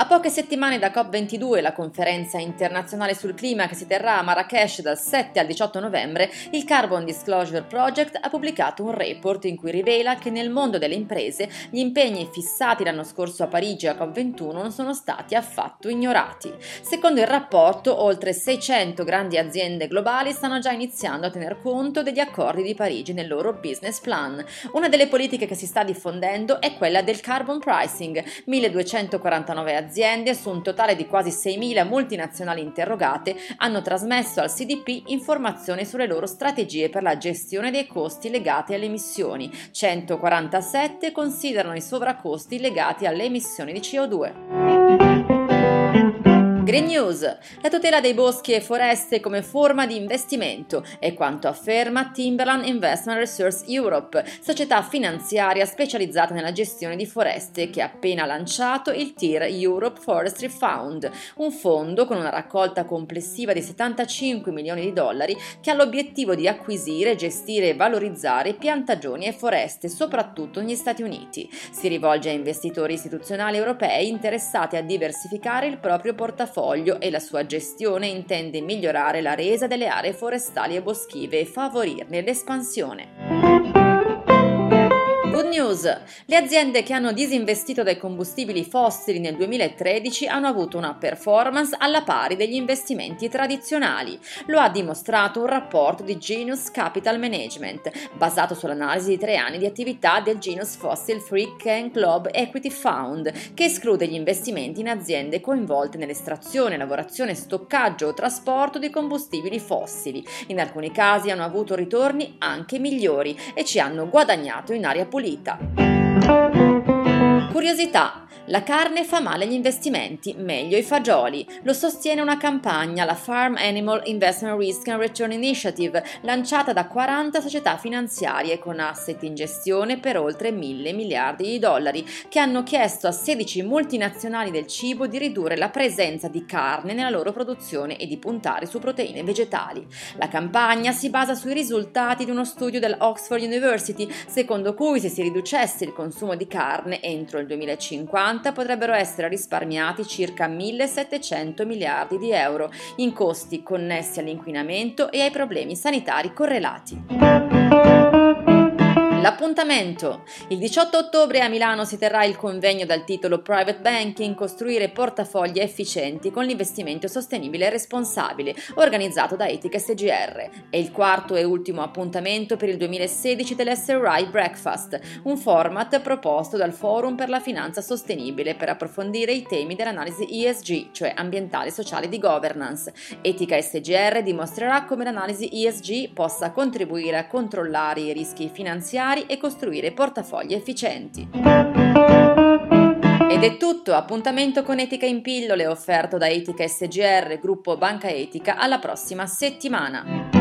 A poche settimane da COP22, la conferenza internazionale sul clima che si terrà a Marrakesh dal 7 al 18 novembre, il Carbon Disclosure Project ha pubblicato un report in cui rivela che nel mondo delle imprese gli impegni fissati l'anno scorso a Parigi a COP21 non sono stati affatto ignorati. Secondo il rapporto, oltre 600 grandi aziende globali stanno già iniziando a tener conto degli accordi di Parigi nel loro business plan. Una delle politiche che si sta diffondendo è quella del carbon pricing. 1249 aziende aziende su un totale di quasi 6.000 multinazionali interrogate hanno trasmesso al CDP informazioni sulle loro strategie per la gestione dei costi legati alle emissioni. 147 considerano i sovraccosti legati alle emissioni di CO2. Green News. La tutela dei boschi e foreste come forma di investimento è quanto afferma Timberland Investment Resource Europe, società finanziaria specializzata nella gestione di foreste che ha appena lanciato il TIR Europe Forestry Fund, un fondo con una raccolta complessiva di 75 milioni di dollari che ha l'obiettivo di acquisire, gestire e valorizzare piantagioni e foreste, soprattutto negli Stati Uniti. Si rivolge a investitori istituzionali europei interessati a diversificare il proprio portafoglio portafoglio e la sua gestione intende migliorare la resa delle aree forestali e boschive e favorirne l'espansione. Good news! Le aziende che hanno disinvestito dai combustibili fossili nel 2013 hanno avuto una performance alla pari degli investimenti tradizionali. Lo ha dimostrato un rapporto di Genius Capital Management, basato sull'analisi di tre anni di attività del Genius Fossil Free Can Club Equity Fund, che esclude gli investimenti in aziende coinvolte nell'estrazione, lavorazione, stoccaggio o trasporto di combustibili fossili. In alcuni casi hanno avuto ritorni anche migliori e ci hanno guadagnato in aria pulita pulita. Curiosità. La carne fa male agli investimenti, meglio i fagioli. Lo sostiene una campagna, la Farm Animal Investment Risk and Return Initiative, lanciata da 40 società finanziarie con asset in gestione per oltre mille miliardi di dollari, che hanno chiesto a 16 multinazionali del cibo di ridurre la presenza di carne nella loro produzione e di puntare su proteine vegetali. La campagna si basa sui risultati di uno studio dell'Oxford University, secondo cui se si riducesse il consumo di carne entro il 2050 2050 potrebbero essere risparmiati circa 1.700 miliardi di euro in costi connessi all'inquinamento e ai problemi sanitari correlati. L'appuntamento. Il 18 ottobre a Milano si terrà il convegno dal titolo Private Banking, costruire portafogli efficienti con l'investimento sostenibile e responsabile, organizzato da Etica SGR. È il quarto e ultimo appuntamento per il 2016 dell'SRI Breakfast, un format proposto dal Forum per la Finanza Sostenibile per approfondire i temi dell'analisi ESG, cioè ambientale, sociale e di governance. Etica SGR dimostrerà come l'analisi ESG possa contribuire a controllare i rischi finanziari e costruire portafogli efficienti. Ed è tutto, appuntamento con Etica in pillole offerto da Etica SGR, gruppo Banca Etica, alla prossima settimana.